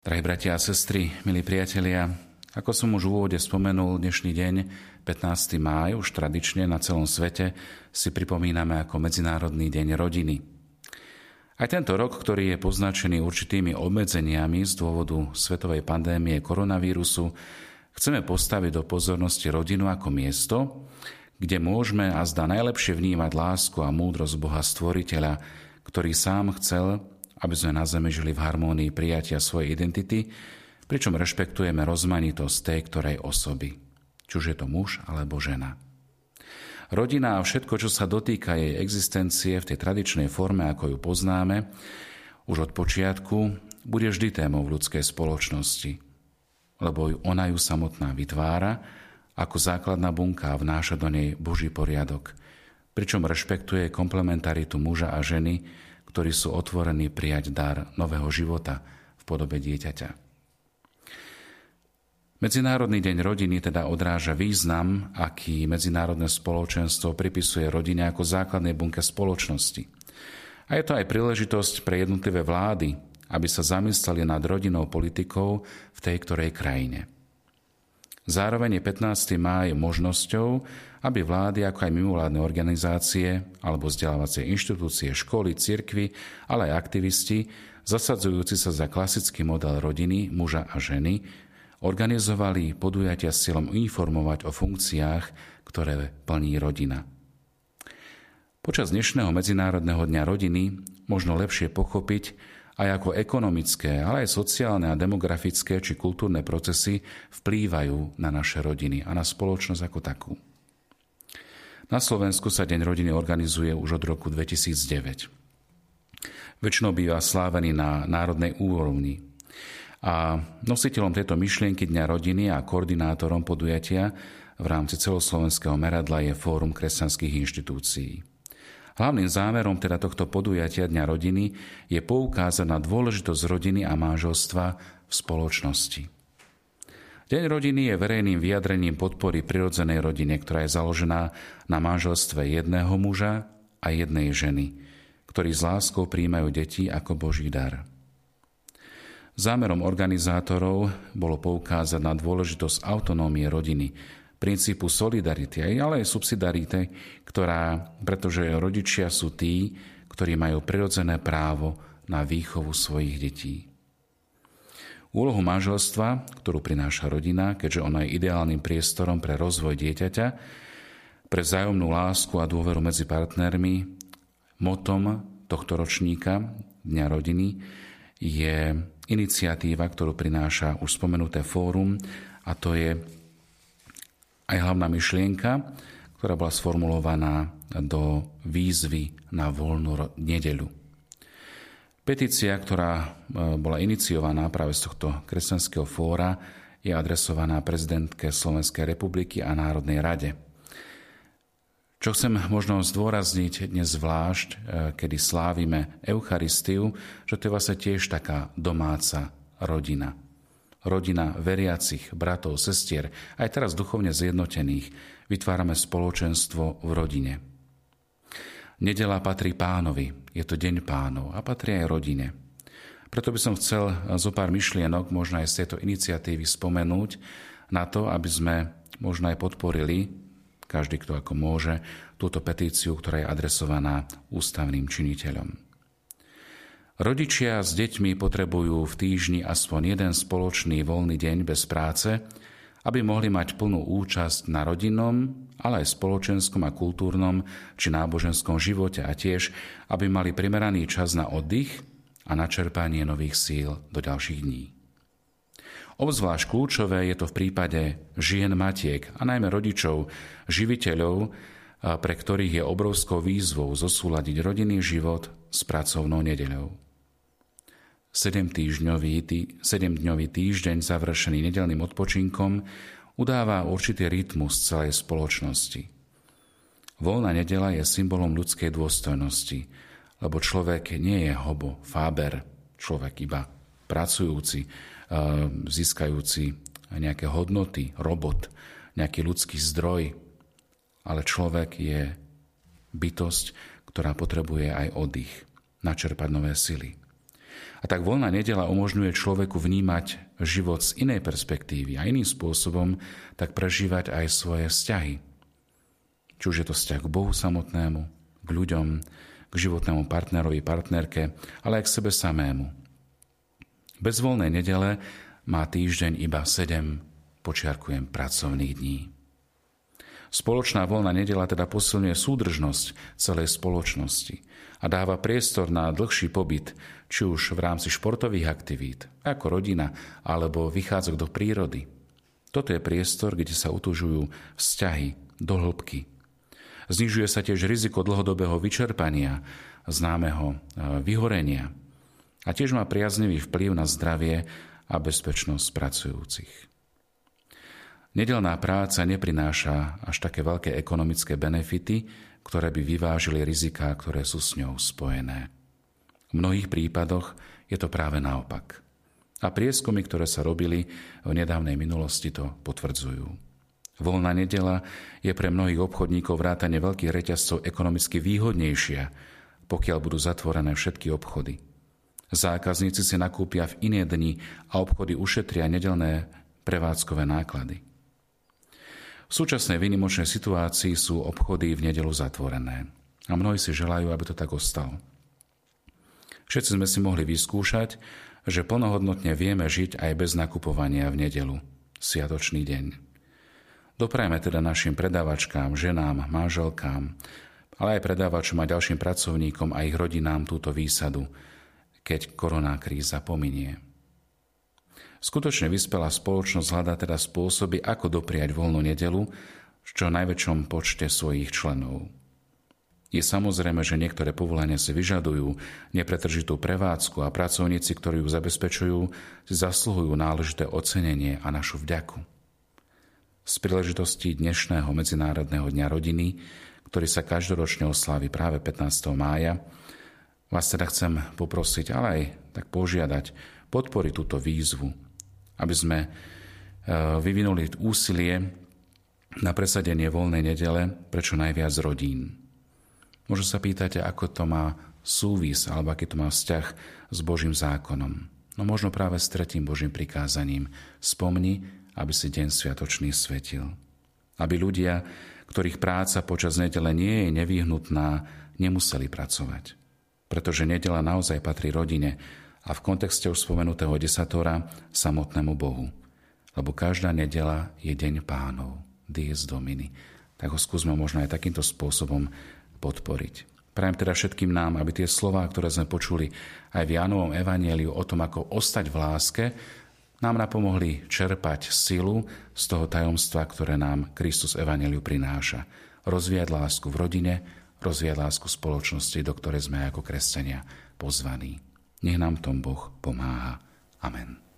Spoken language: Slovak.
Drahí bratia a sestry, milí priatelia, ako som už v úvode spomenul, dnešný deň, 15. máj, už tradične na celom svete si pripomíname ako Medzinárodný deň rodiny. Aj tento rok, ktorý je poznačený určitými obmedzeniami z dôvodu svetovej pandémie koronavírusu, chceme postaviť do pozornosti rodinu ako miesto, kde môžeme a zdá najlepšie vnímať lásku a múdrosť Boha Stvoriteľa, ktorý sám chcel, aby sme na zemi žili v harmónii prijatia svojej identity, pričom rešpektujeme rozmanitosť tej ktorej osoby, či už je to muž alebo žena. Rodina a všetko, čo sa dotýka jej existencie v tej tradičnej forme, ako ju poznáme, už od počiatku bude vždy témou v ľudskej spoločnosti, lebo ona ju samotná vytvára ako základná bunka a vnáša do nej Boží poriadok, pričom rešpektuje komplementaritu muža a ženy, ktorí sú otvorení prijať dar nového života v podobe dieťaťa. Medzinárodný deň rodiny teda odráža význam, aký medzinárodné spoločenstvo pripisuje rodine ako základnej bunke spoločnosti. A je to aj príležitosť pre jednotlivé vlády, aby sa zamysleli nad rodinou politikou v tej ktorej krajine. Zároveň je 15. máj možnosťou, aby vlády, ako aj mimovládne organizácie alebo vzdelávacie inštitúcie, školy, cirkvy, ale aj aktivisti, zasadzujúci sa za klasický model rodiny, muža a ženy, organizovali podujatia s cieľom informovať o funkciách, ktoré plní rodina. Počas dnešného Medzinárodného dňa rodiny možno lepšie pochopiť, aj ako ekonomické, ale aj sociálne a demografické či kultúrne procesy vplývajú na naše rodiny a na spoločnosť ako takú. Na Slovensku sa Deň rodiny organizuje už od roku 2009. Väčšinou býva slávený na národnej úrovni. A nositeľom tejto myšlienky Dňa rodiny a koordinátorom podujatia v rámci celoslovenského meradla je Fórum kresťanských inštitúcií. Hlavným zámerom teda tohto podujatia Dňa rodiny je poukázať na dôležitosť rodiny a manželstva v spoločnosti. Deň rodiny je verejným vyjadrením podpory prirodzenej rodine, ktorá je založená na manželstve jedného muža a jednej ženy, ktorí s láskou príjmajú deti ako Boží dar. Zámerom organizátorov bolo poukázať na dôležitosť autonómie rodiny, princípu solidarity, ale aj subsidarity, ktorá, pretože rodičia sú tí, ktorí majú prirodzené právo na výchovu svojich detí. Úlohu manželstva, ktorú prináša rodina, keďže ona je ideálnym priestorom pre rozvoj dieťaťa, pre vzájomnú lásku a dôveru medzi partnermi, motom tohto ročníka Dňa rodiny je iniciatíva, ktorú prináša už spomenuté fórum, a to je aj hlavná myšlienka, ktorá bola sformulovaná do výzvy na voľnú nedeľu. Petícia, ktorá e, bola iniciovaná práve z tohto kresťanského fóra, je adresovaná prezidentke Slovenskej republiky a Národnej rade. Čo chcem možno zdôrazniť dnes zvlášť, e, kedy slávime Eucharistiu, že to je vlastne tiež taká domáca rodina rodina veriacich, bratov, sestier, aj teraz duchovne zjednotených, vytvárame spoločenstvo v rodine. Nedela patrí pánovi, je to deň pánov a patrí aj rodine. Preto by som chcel zo pár myšlienok, možno aj z tejto iniciatívy spomenúť na to, aby sme možno aj podporili, každý, kto ako môže, túto petíciu, ktorá je adresovaná ústavným činiteľom. Rodičia s deťmi potrebujú v týždni aspoň jeden spoločný voľný deň bez práce, aby mohli mať plnú účasť na rodinnom, ale aj spoločenskom a kultúrnom či náboženskom živote a tiež, aby mali primeraný čas na oddych a načerpanie nových síl do ďalších dní. Obzvlášť kľúčové je to v prípade žien matiek a najmä rodičov, živiteľov, pre ktorých je obrovskou výzvou zosúľadiť rodinný život s pracovnou nedeľou. 7-dňový, 7-dňový týždeň završený nedelným odpočinkom udáva určitý rytmus celej spoločnosti. Voľná nedela je symbolom ľudskej dôstojnosti, lebo človek nie je hobo, fáber, človek iba pracujúci, získajúci nejaké hodnoty, robot, nejaký ľudský zdroj, ale človek je bytosť, ktorá potrebuje aj oddych, načerpať nové sily. A tak voľná nedela umožňuje človeku vnímať život z inej perspektívy a iným spôsobom tak prežívať aj svoje vzťahy. Či už je to vzťah k Bohu samotnému, k ľuďom, k životnému partnerovi, partnerke, ale aj k sebe samému. Bez voľnej nedele má týždeň iba 7, počiarkujem, pracovných dní. Spoločná voľná nedela teda posilňuje súdržnosť celej spoločnosti a dáva priestor na dlhší pobyt, či už v rámci športových aktivít, ako rodina, alebo vychádzok do prírody. Toto je priestor, kde sa utužujú vzťahy do hĺbky. Znižuje sa tiež riziko dlhodobého vyčerpania, známeho e, vyhorenia a tiež má priaznivý vplyv na zdravie a bezpečnosť pracujúcich. Nedelná práca neprináša až také veľké ekonomické benefity, ktoré by vyvážili riziká, ktoré sú s ňou spojené. V mnohých prípadoch je to práve naopak. A prieskumy, ktoré sa robili v nedávnej minulosti, to potvrdzujú. Voľná nedela je pre mnohých obchodníkov vrátane veľkých reťazcov ekonomicky výhodnejšia, pokiaľ budú zatvorené všetky obchody. Zákazníci si nakúpia v iné dni a obchody ušetria nedelné prevádzkové náklady. V súčasnej výnimočnej situácii sú obchody v nedelu zatvorené a mnohí si želajú, aby to tak ostalo. Všetci sme si mohli vyskúšať, že plnohodnotne vieme žiť aj bez nakupovania v nedelu, sviatočný deň. Doprajme teda našim predávačkám, ženám, manželkám, ale aj predávačom a ďalším pracovníkom a ich rodinám túto výsadu, keď koroná kríza pominie. Skutočne vyspelá spoločnosť hľadá teda spôsoby, ako dopriať voľnú nedelu v čo najväčšom počte svojich členov. Je samozrejme, že niektoré povolania si vyžadujú nepretržitú prevádzku a pracovníci, ktorí ju zabezpečujú, si zasluhujú náležité ocenenie a našu vďaku. Z príležitosti dnešného Medzinárodného dňa rodiny, ktorý sa každoročne oslávi práve 15. mája, vás teda chcem poprosiť, ale aj tak požiadať, podporiť túto výzvu aby sme e, vyvinuli úsilie na presadenie voľnej nedele pre čo najviac rodín. Možno sa pýtate, ako to má súvis alebo aký to má vzťah s Božím zákonom. No možno práve s tretím Božím prikázaním. Spomni, aby si deň sviatočný svetil. Aby ľudia, ktorých práca počas nedele nie je nevyhnutná, nemuseli pracovať. Pretože nedela naozaj patrí rodine a v kontexte už spomenutého desatora samotnému Bohu. Lebo každá nedela je deň pánov, dies domini. Tak ho skúsme možno aj takýmto spôsobom podporiť. Prajem teda všetkým nám, aby tie slová, ktoré sme počuli aj v Jánovom evanieliu o tom, ako ostať v láske, nám napomohli čerpať silu z toho tajomstva, ktoré nám Kristus Evangeliu prináša. Rozvíjať lásku v rodine, rozvíjať lásku v spoločnosti, do ktorej sme ako kresťania pozvaní. Nech nám tom Boh pomáha. Amen.